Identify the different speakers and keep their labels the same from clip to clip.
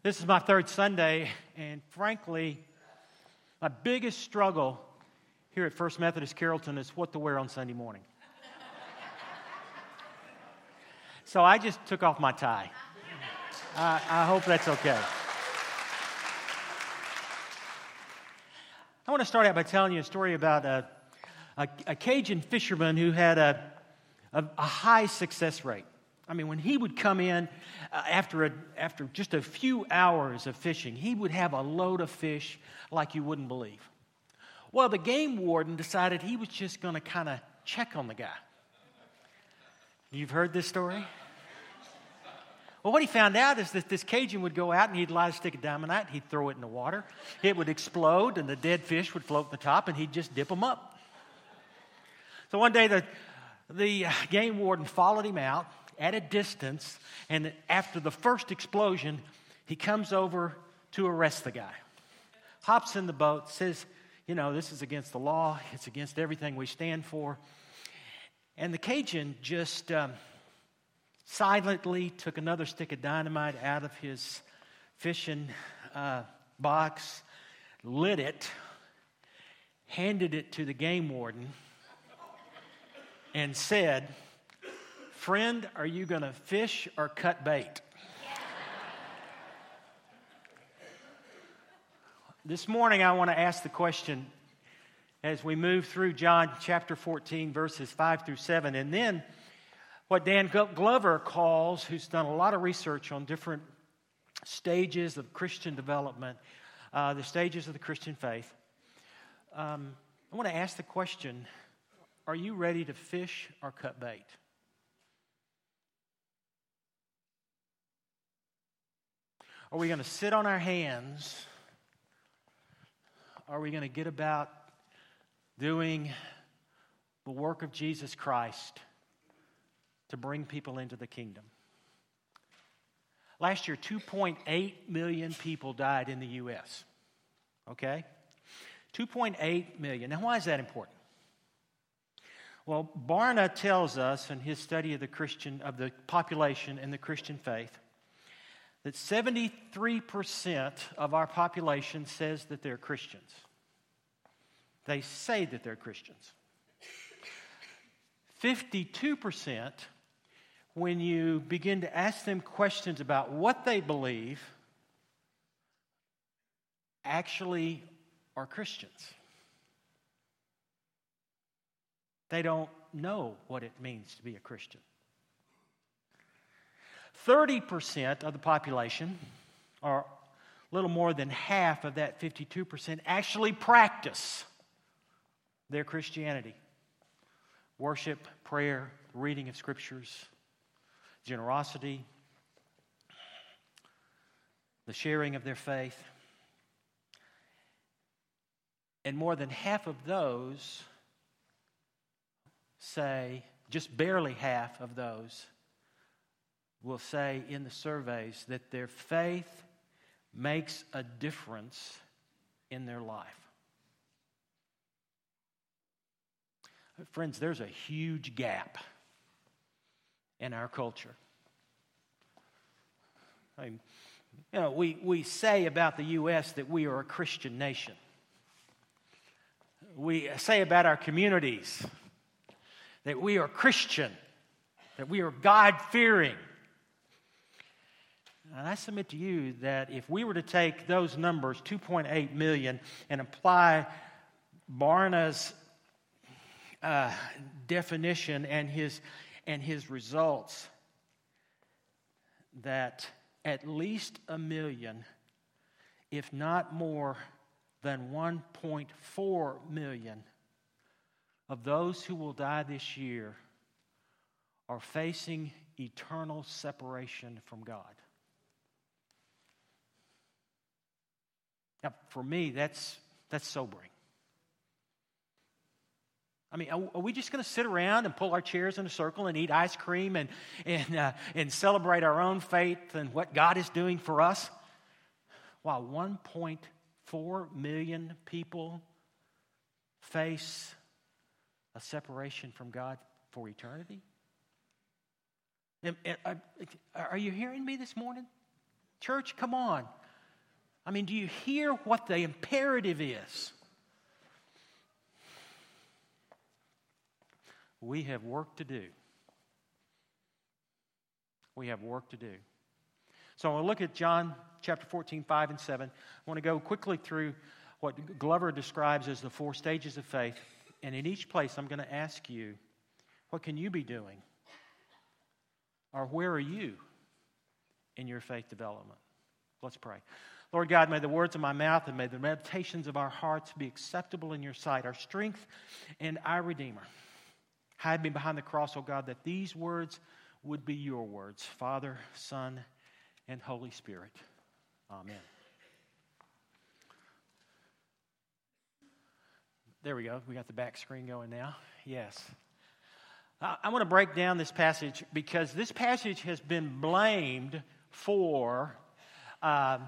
Speaker 1: This is my third Sunday, and frankly, my biggest struggle here at First Methodist Carrollton is what to wear on Sunday morning. so I just took off my tie. I, I hope that's okay. I want to start out by telling you a story about a, a, a Cajun fisherman who had a, a, a high success rate. I mean, when he would come in uh, after, a, after just a few hours of fishing, he would have a load of fish like you wouldn't believe. Well, the game warden decided he was just going to kind of check on the guy. You've heard this story? Well, what he found out is that this Cajun would go out and he'd light a stick of dynamite, he'd throw it in the water, it would explode, and the dead fish would float in the top, and he'd just dip them up. So one day, the, the game warden followed him out at a distance, and after the first explosion, he comes over to arrest the guy. Hops in the boat, says, You know, this is against the law, it's against everything we stand for. And the Cajun just um, silently took another stick of dynamite out of his fishing uh, box, lit it, handed it to the game warden, and said, Friend, are you going to fish or cut bait? this morning, I want to ask the question as we move through John chapter 14, verses 5 through 7, and then what Dan Glover calls, who's done a lot of research on different stages of Christian development, uh, the stages of the Christian faith. Um, I want to ask the question Are you ready to fish or cut bait? Are we going to sit on our hands? Are we going to get about doing the work of Jesus Christ to bring people into the kingdom? Last year, 2.8 million people died in the U.S. Okay? 2.8 million. Now, why is that important? Well, Barna tells us in his study of the Christian of the population and the Christian faith that 73% of our population says that they're Christians. They say that they're Christians. 52%, when you begin to ask them questions about what they believe, actually are Christians. They don't know what it means to be a Christian. 30% of the population, or a little more than half of that 52%, actually practice their Christianity worship, prayer, reading of scriptures, generosity, the sharing of their faith. And more than half of those say, just barely half of those will say in the surveys that their faith makes a difference in their life. Friends, there's a huge gap in our culture. I mean, you know, we, we say about the U.S. that we are a Christian nation. We say about our communities that we are Christian, that we are God fearing, and I submit to you that if we were to take those numbers, 2.8 million, and apply Barna's uh, definition and his, and his results, that at least a million, if not more than 1.4 million, of those who will die this year are facing eternal separation from God. Now, for me, that's, that's sobering. I mean, are we just going to sit around and pull our chairs in a circle and eat ice cream and, and, uh, and celebrate our own faith and what God is doing for us? While 1.4 million people face a separation from God for eternity? Are you hearing me this morning? Church, come on. I mean, do you hear what the imperative is? We have work to do. We have work to do. So I want to look at John chapter 14, 5 and 7. I want to go quickly through what Glover describes as the four stages of faith. And in each place, I'm going to ask you, what can you be doing? Or where are you in your faith development? Let's pray. Lord God, may the words of my mouth and may the meditations of our hearts be acceptable in your sight, our strength and our Redeemer. Hide me behind the cross, O God, that these words would be your words Father, Son, and Holy Spirit. Amen. There we go. We got the back screen going now. Yes. I want to break down this passage because this passage has been blamed for uh,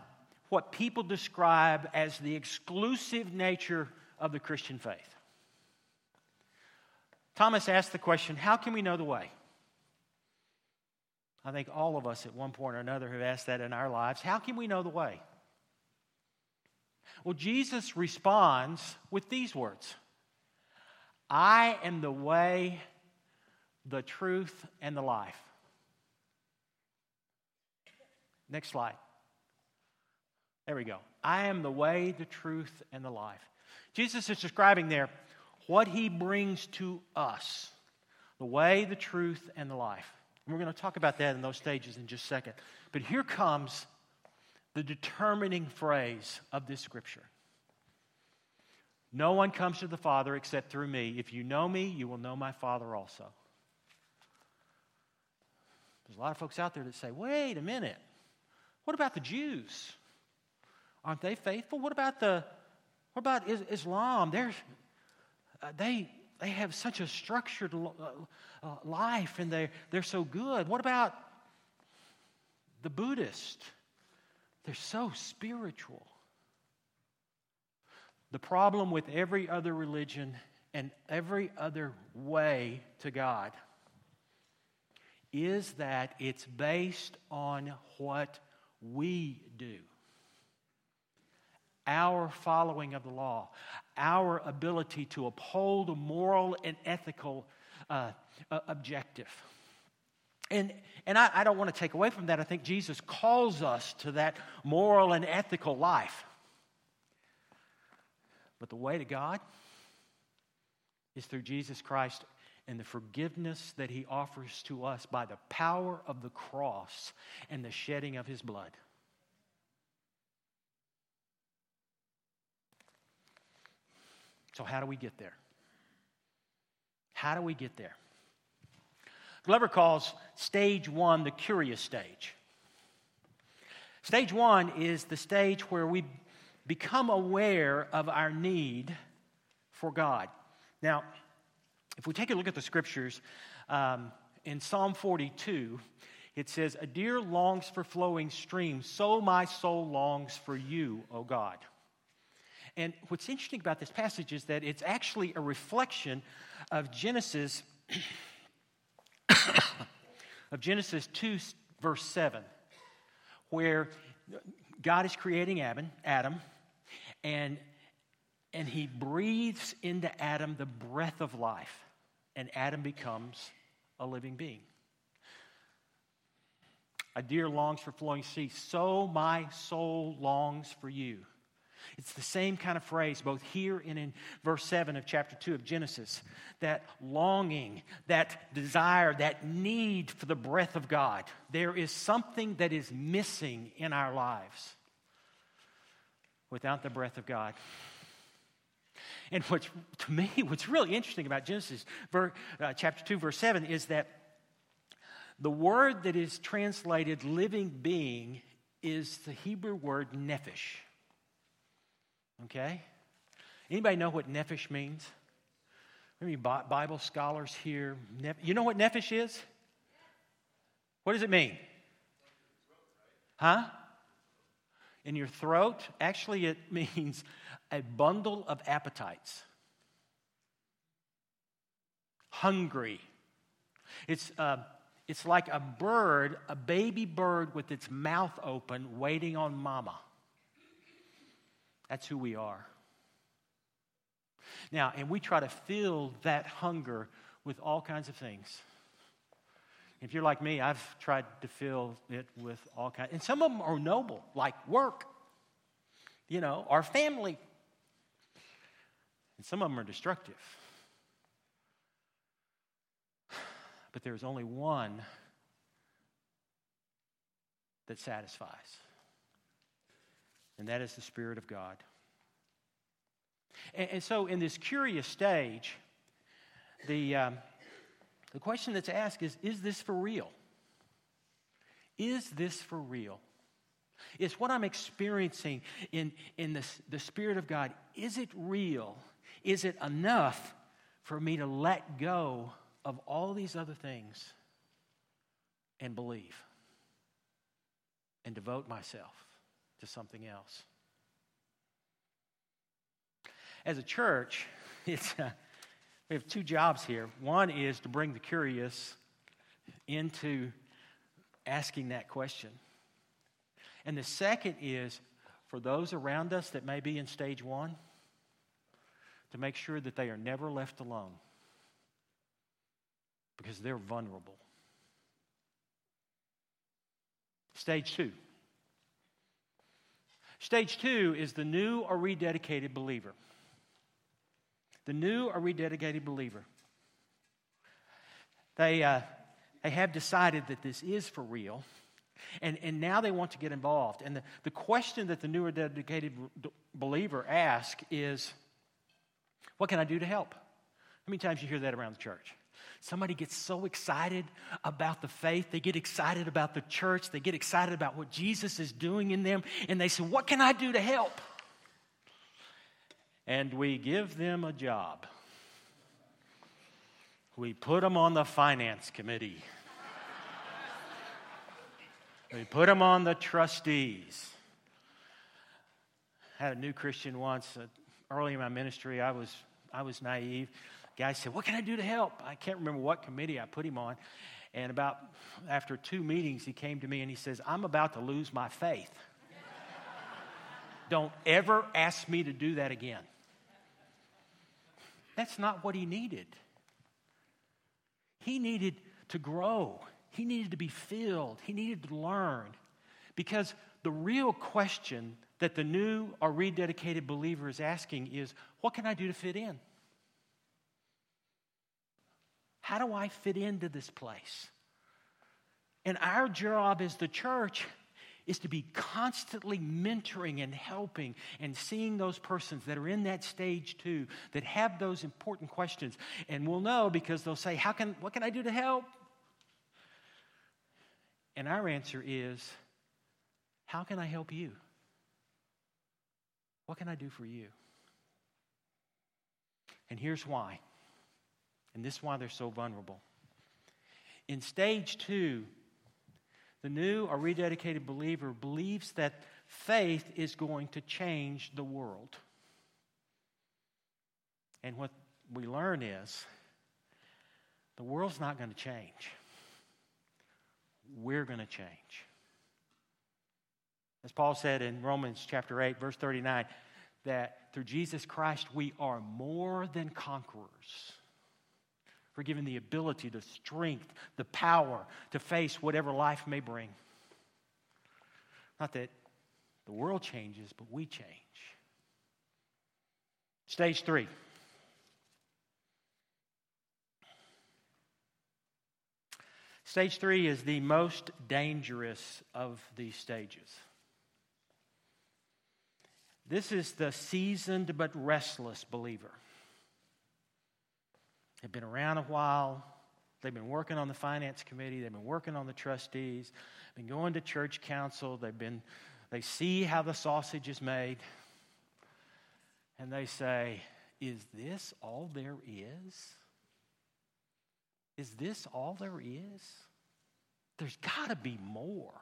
Speaker 1: what people describe as the exclusive nature of the Christian faith. Thomas asked the question how can we know the way? I think all of us at one point or another have asked that in our lives. How can we know the way? Well, Jesus responds with these words I am the way, the truth, and the life. Next slide. There we go. I am the way, the truth, and the life. Jesus is describing there what he brings to us the way, the truth, and the life. And we're going to talk about that in those stages in just a second. But here comes the determining phrase of this scripture No one comes to the Father except through me. If you know me, you will know my Father also. There's a lot of folks out there that say, wait a minute. What about the Jews? Aren't they faithful? What about the what about Islam? They're, uh, they they have such a structured uh, uh, life and they're, they're so good. What about the Buddhist? They're so spiritual. The problem with every other religion and every other way to God is that it's based on what we do our following of the law, our ability to uphold a moral and ethical uh, uh, objective. And, and I, I don't want to take away from that. I think Jesus calls us to that moral and ethical life. But the way to God is through Jesus Christ and the forgiveness that he offers to us by the power of the cross and the shedding of his blood. So, how do we get there? How do we get there? Glover calls stage one the curious stage. Stage one is the stage where we become aware of our need for God. Now, if we take a look at the scriptures, um, in Psalm 42, it says, A deer longs for flowing streams, so my soul longs for you, O God. And what's interesting about this passage is that it's actually a reflection of Genesis of Genesis 2 verse 7 where God is creating Adam, Adam and and he breathes into Adam the breath of life and Adam becomes a living being. A deer longs for flowing seas, so my soul longs for you. It's the same kind of phrase both here and in verse 7 of chapter 2 of Genesis. That longing, that desire, that need for the breath of God. There is something that is missing in our lives without the breath of God. And what's, to me, what's really interesting about Genesis uh, chapter 2, verse 7 is that the word that is translated living being is the Hebrew word nephesh. Okay? Anybody know what nephesh means? Maybe Bible scholars here. You know what nephesh is? What does it mean? Huh? In your throat? Actually, it means a bundle of appetites. Hungry. It's, uh, It's like a bird, a baby bird with its mouth open, waiting on mama. That's who we are. Now, and we try to fill that hunger with all kinds of things. If you're like me, I've tried to fill it with all kinds, and some of them are noble, like work, you know, our family. And some of them are destructive. But there's only one that satisfies, and that is the Spirit of God. And, and so, in this curious stage, the, um, the question that's asked is Is this for real? Is this for real? Is what I'm experiencing in, in the, the Spirit of God, is it real? Is it enough for me to let go of all these other things and believe and devote myself to something else? As a church, it's, uh, we have two jobs here. One is to bring the curious into asking that question. And the second is for those around us that may be in stage one, to make sure that they are never left alone because they're vulnerable. Stage two. Stage two is the new or rededicated believer the new or rededicated believer. They, uh, they have decided that this is for real, and, and now they want to get involved. And the, the question that the new or dedicated believer asks is, What can I do to help? How many times you hear that around the church? Somebody gets so excited about the faith, they get excited about the church, they get excited about what Jesus is doing in them, and they say, What can I do to help? and we give them a job. We put them on the finance committee. we put them on the trustees. I had a new Christian once. Uh, early in my ministry, I was, I was naive. Guy said, What can I do to help? I can't remember what committee I put him on. And about after two meetings, he came to me and he says, I'm about to lose my faith. Don't ever ask me to do that again. That's not what he needed. He needed to grow, he needed to be filled, he needed to learn. Because the real question that the new or rededicated believer is asking is what can I do to fit in? How do I fit into this place? And our job as the church is to be constantly mentoring and helping and seeing those persons that are in that stage too, that have those important questions. And we'll know because they'll say, How can, What can I do to help? And our answer is, How can I help you? What can I do for you? And here's why. And this is why they're so vulnerable. In stage two, the new or rededicated believer believes that faith is going to change the world. And what we learn is the world's not going to change. We're going to change. As Paul said in Romans chapter 8, verse 39, that through Jesus Christ we are more than conquerors for given the ability, the strength, the power to face whatever life may bring. Not that the world changes, but we change. Stage three. Stage three is the most dangerous of these stages. This is the seasoned but restless believer. They've been around a while. They've been working on the finance committee. They've been working on the trustees. Been going to church council. They've been, they see how the sausage is made. And they say, Is this all there is? Is this all there is? There's got to be more.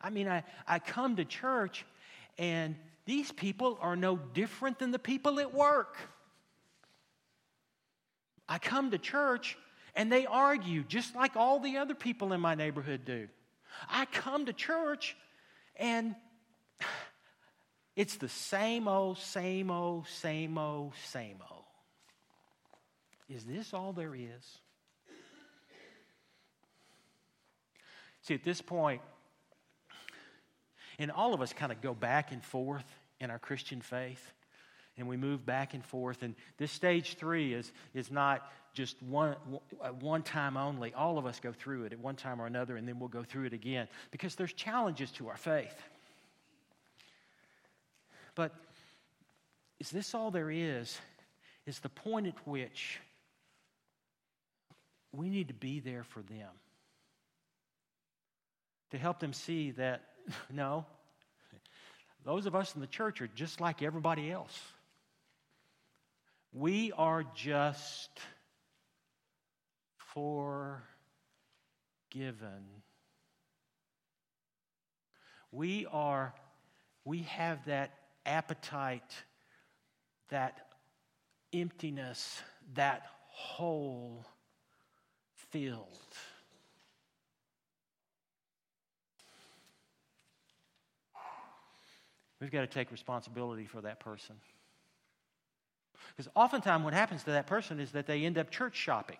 Speaker 1: I mean, I, I come to church and these people are no different than the people at work. I come to church And they argue just like all the other people in my neighborhood do. I come to church and it's the same old, same old, same old, same old. Is this all there is? See, at this point, and all of us kind of go back and forth in our Christian faith, and we move back and forth. And this stage three is, is not just one, one time only. All of us go through it at one time or another, and then we'll go through it again because there's challenges to our faith. But is this all there is? Is the point at which we need to be there for them to help them see that no, those of us in the church are just like everybody else. We are just forgiven. We are, we have that appetite, that emptiness, that hole filled. We've got to take responsibility for that person. Because oftentimes what happens to that person is that they end up church shopping.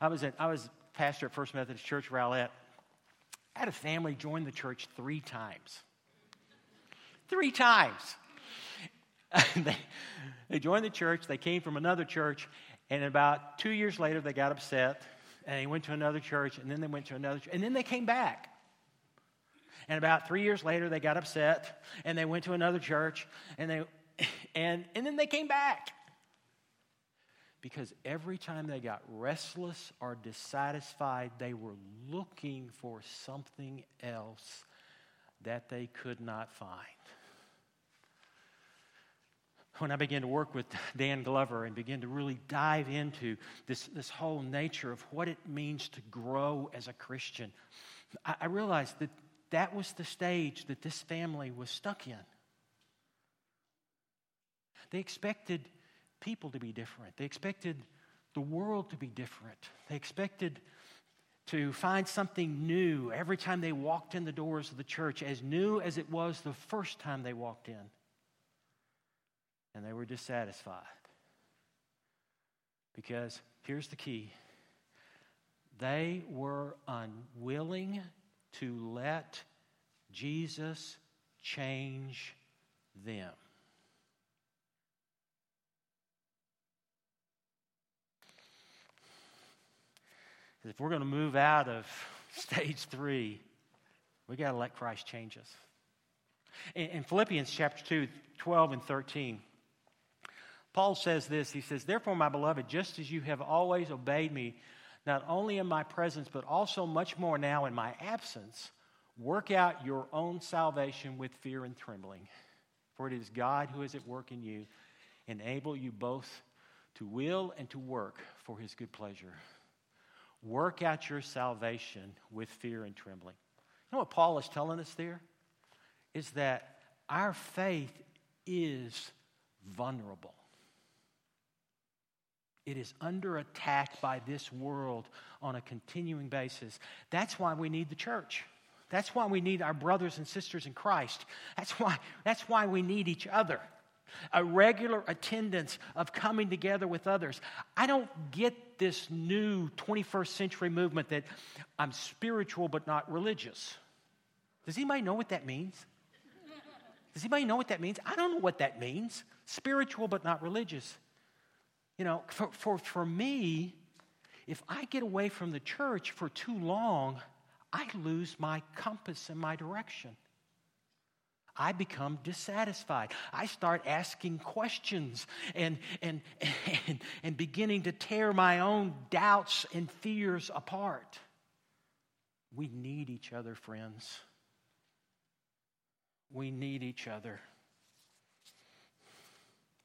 Speaker 1: I was, at, I was pastor at First Methodist Church Rowlett. I had a family join the church three times. Three times. they, they joined the church, they came from another church, and about two years later they got upset, and they went to another church, and then they went to another church, and then they came back. And about three years later, they got upset and they went to another church and, they, and, and then they came back. Because every time they got restless or dissatisfied, they were looking for something else that they could not find. When I began to work with Dan Glover and began to really dive into this, this whole nature of what it means to grow as a Christian, I, I realized that that was the stage that this family was stuck in. They expected people to be different, they expected the world to be different, they expected to find something new every time they walked in the doors of the church, as new as it was the first time they walked in. And they were dissatisfied. Because here's the key they were unwilling to let Jesus change them. If we're going to move out of stage three, we got to let Christ change us. In, in Philippians chapter 2, 12 and 13, Paul says this He says, Therefore, my beloved, just as you have always obeyed me, not only in my presence, but also much more now in my absence, work out your own salvation with fear and trembling. For it is God who is at work in you, enable you both to will and to work for his good pleasure. Work out your salvation with fear and trembling. You know what Paul is telling us there? Is that our faith is vulnerable. It is under attack by this world on a continuing basis. That's why we need the church. That's why we need our brothers and sisters in Christ. That's why, that's why we need each other. A regular attendance of coming together with others. I don't get this new 21st century movement that I'm spiritual but not religious. Does anybody know what that means? Does anybody know what that means? I don't know what that means. Spiritual but not religious. You know, for, for, for me, if I get away from the church for too long, I lose my compass and my direction. I become dissatisfied. I start asking questions and, and, and, and beginning to tear my own doubts and fears apart. We need each other, friends. We need each other.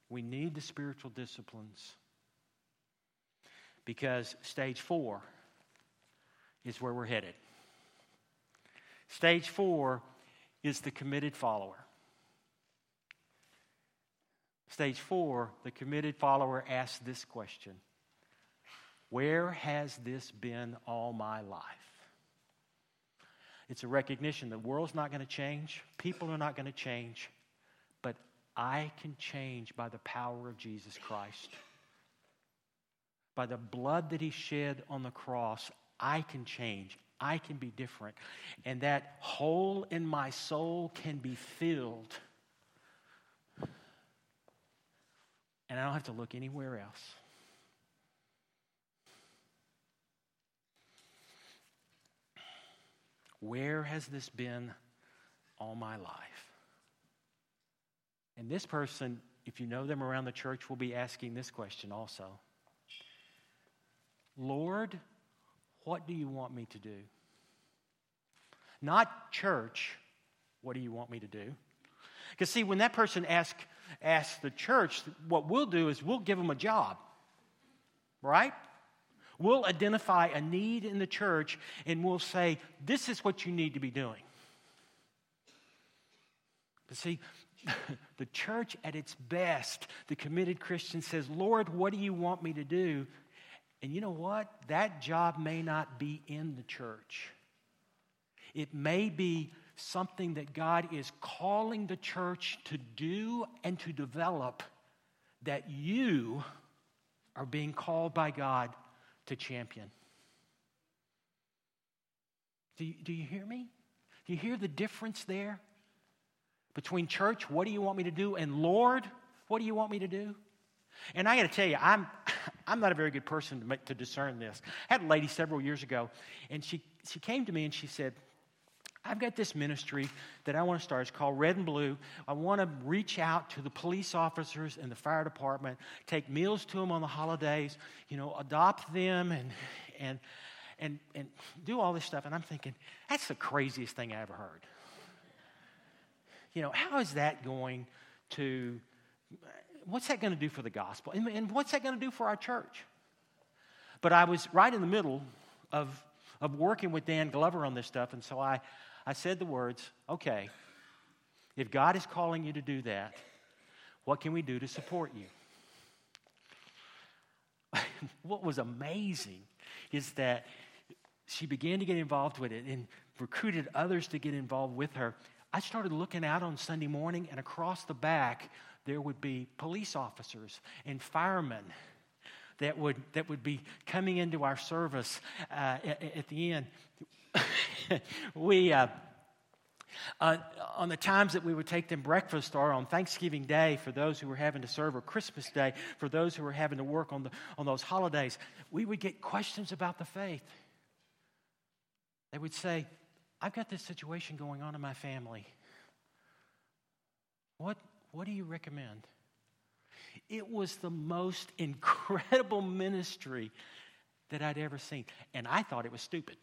Speaker 1: We need the spiritual disciplines because stage four is where we're headed. Stage four is the committed follower. Stage four, the committed follower asks this question Where has this been all my life? It's a recognition the world's not going to change, people are not going to change, but I can change by the power of Jesus Christ. By the blood that he shed on the cross, I can change. I can be different. And that hole in my soul can be filled. And I don't have to look anywhere else. Where has this been all my life? And this person, if you know them around the church, will be asking this question also Lord, what do you want me to do? Not church, what do you want me to do? Because, see, when that person asks asks the church, what we'll do is we'll give them a job, right? We'll identify a need in the church and we'll say, this is what you need to be doing. But see, the church at its best, the committed Christian says, Lord, what do you want me to do? And you know what? That job may not be in the church. It may be something that God is calling the church to do and to develop that you are being called by God to champion. Do you, do you hear me? Do you hear the difference there between church, what do you want me to do, and Lord, what do you want me to do? And I got to tell you, I'm, I'm not a very good person to, make, to discern this. I had a lady several years ago, and she, she came to me and she said, I've got this ministry that I want to start. It's called Red and Blue. I want to reach out to the police officers and the fire department, take meals to them on the holidays, you know, adopt them and, and, and, and do all this stuff. And I'm thinking, that's the craziest thing I ever heard. You know, how is that going to, what's that going to do for the gospel? And, and what's that going to do for our church? But I was right in the middle of, of working with Dan Glover on this stuff, and so I, I said the words, okay, if God is calling you to do that, what can we do to support you? what was amazing is that she began to get involved with it and recruited others to get involved with her. I started looking out on Sunday morning, and across the back, there would be police officers and firemen that would, that would be coming into our service uh, at, at, the end. we, uh, uh, on the times that we would take them breakfast or on Thanksgiving Day for those who were having to serve, or Christmas Day for those who were having to work on, the, on those holidays, we would get questions about the faith. They would say, I've got this situation going on in my family. What, what do you recommend? It was the most incredible ministry that I'd ever seen. And I thought it was stupid.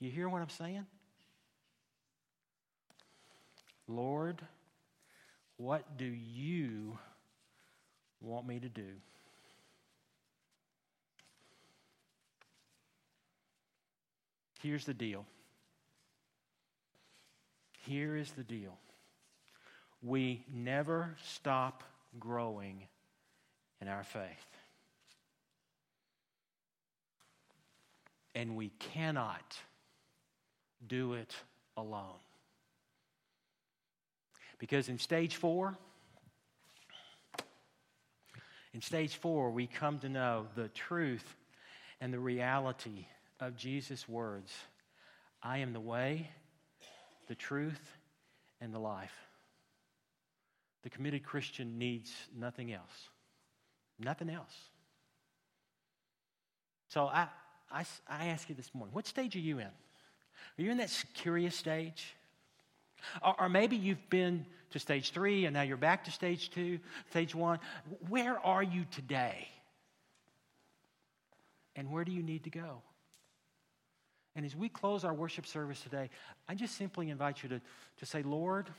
Speaker 1: You hear what I'm saying? Lord, what do you want me to do? Here's the deal. Here is the deal. We never stop growing in our faith. And we cannot do it alone. Because in stage four, in stage four, we come to know the truth and the reality of Jesus' words I am the way, the truth, and the life. The committed Christian needs nothing else. Nothing else. So I, I, I ask you this morning what stage are you in? Are you in that curious stage? Or, or, maybe you've been to stage three and now you're back to stage two, stage one. Where are you today? And where do you need to go? And as we close our worship service today, I just simply invite you to, to say, Lord,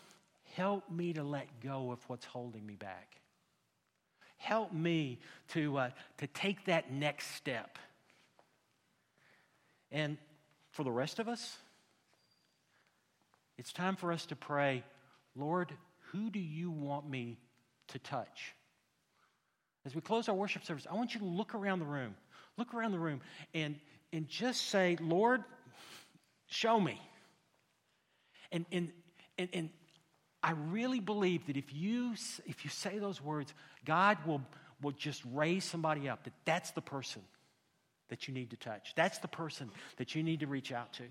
Speaker 1: help me to let go of what's holding me back. Help me to, uh, to take that next step. And for the rest of us, it's time for us to pray, Lord, who do you want me to touch? As we close our worship service, I want you to look around the room. Look around the room and, and just say, Lord, show me. And, and, and, and I really believe that if you, if you say those words, God will, will just raise somebody up, that that's the person that you need to touch. That's the person that you need to reach out to.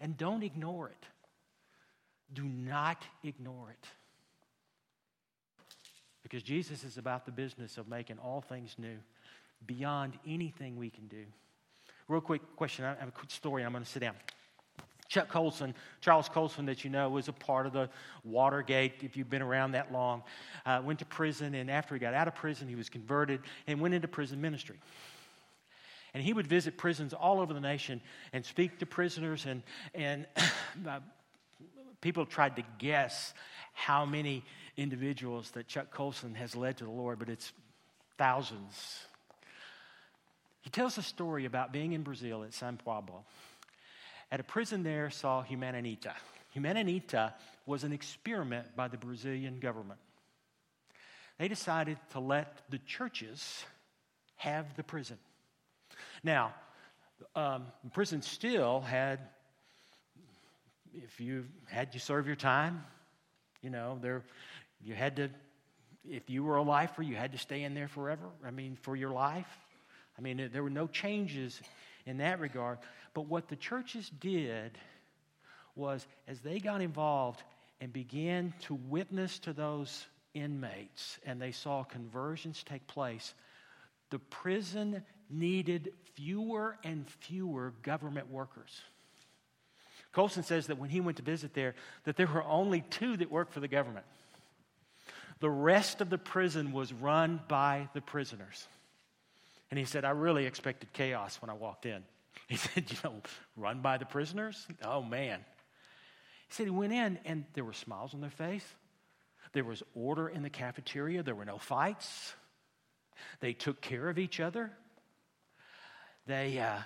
Speaker 1: And don't ignore it. Do not ignore it. Because Jesus is about the business of making all things new beyond anything we can do. Real quick question. I have a quick story. I'm going to sit down. Chuck Colson, Charles Colson, that you know, was a part of the Watergate, if you've been around that long, uh, went to prison, and after he got out of prison, he was converted and went into prison ministry. And he would visit prisons all over the nation and speak to prisoners, and, and uh, people tried to guess how many individuals that Chuck Colson has led to the Lord, but it's thousands. He tells a story about being in Brazil at San Pablo at a prison there saw Humanita. Humanita was an experiment by the Brazilian government. They decided to let the churches have the prison. Now, um, the prison still had, if you had to serve your time, you know, there, you had to, if you were a lifer, you had to stay in there forever. I mean, for your life. I mean, there were no changes in that regard. But what the churches did was, as they got involved and began to witness to those inmates and they saw conversions take place, the prison needed fewer and fewer government workers. Colson says that when he went to visit there, that there were only two that worked for the government. The rest of the prison was run by the prisoners. And he said, I really expected chaos when I walked in. He said, You know, run by the prisoners? Oh, man. He said he went in and there were smiles on their face. There was order in the cafeteria. There were no fights. They took care of each other. They, uh,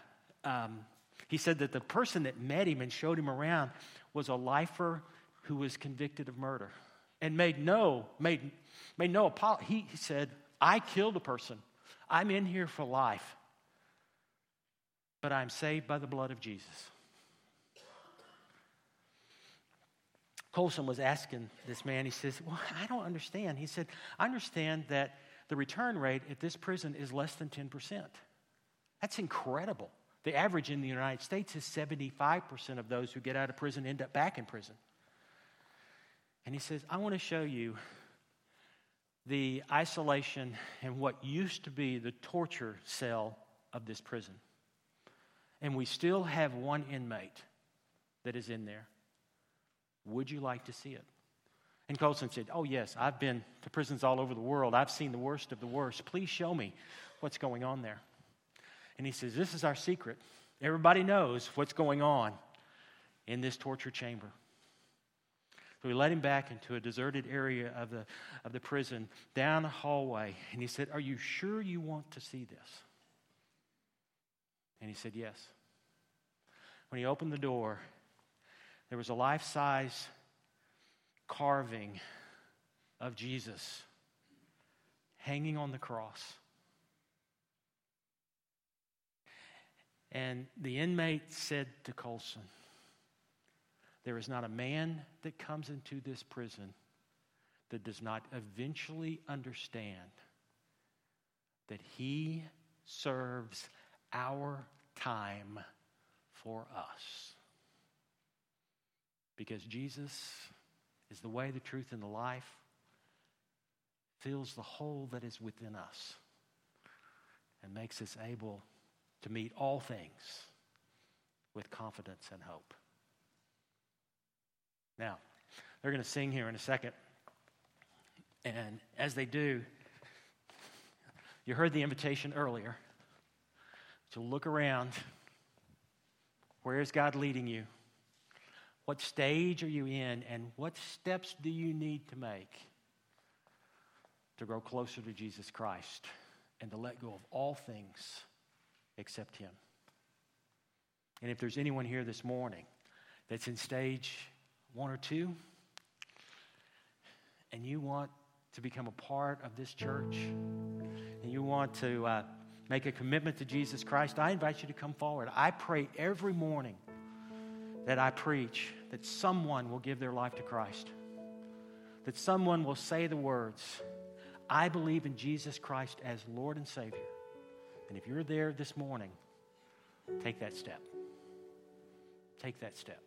Speaker 1: um, he said that the person that met him and showed him around was a lifer who was convicted of murder and made no, made, made no apology. He, he said, I killed a person. I'm in here for life but I'm saved by the blood of Jesus. Colson was asking this man, he says, Well, I don't understand. He said, I understand that the return rate at this prison is less than 10%. That's incredible. The average in the United States is 75% of those who get out of prison end up back in prison. And he says, I want to show you the isolation and what used to be the torture cell of this prison and we still have one inmate that is in there. Would you like to see it? And Colson said, Oh, yes, I've been to prisons all over the world. I've seen the worst of the worst. Please show me what's going on there. And he says, This is our secret. Everybody knows what's going on in this torture chamber. So we led him back into a deserted area of the, of the prison, down a hallway, and he said, Are you sure you want to see this? And he said, Yes. When he opened the door, there was a life size carving of Jesus hanging on the cross. And the inmate said to Colson, There is not a man that comes into this prison that does not eventually understand that he serves our time for us. Because Jesus is the way, the truth, and the life, fills the hole that is within us and makes us able to meet all things with confidence and hope. Now, they're going to sing here in a second. And as they do, you heard the invitation earlier to look around. Where is God leading you? What stage are you in? And what steps do you need to make to grow closer to Jesus Christ and to let go of all things except Him? And if there's anyone here this morning that's in stage one or two, and you want to become a part of this church and you want to uh, make a commitment to Jesus Christ, I invite you to come forward. I pray every morning that I preach that someone will give their life to Christ, that someone will say the words, I believe in Jesus Christ as Lord and Savior. And if you're there this morning, take that step. Take that step.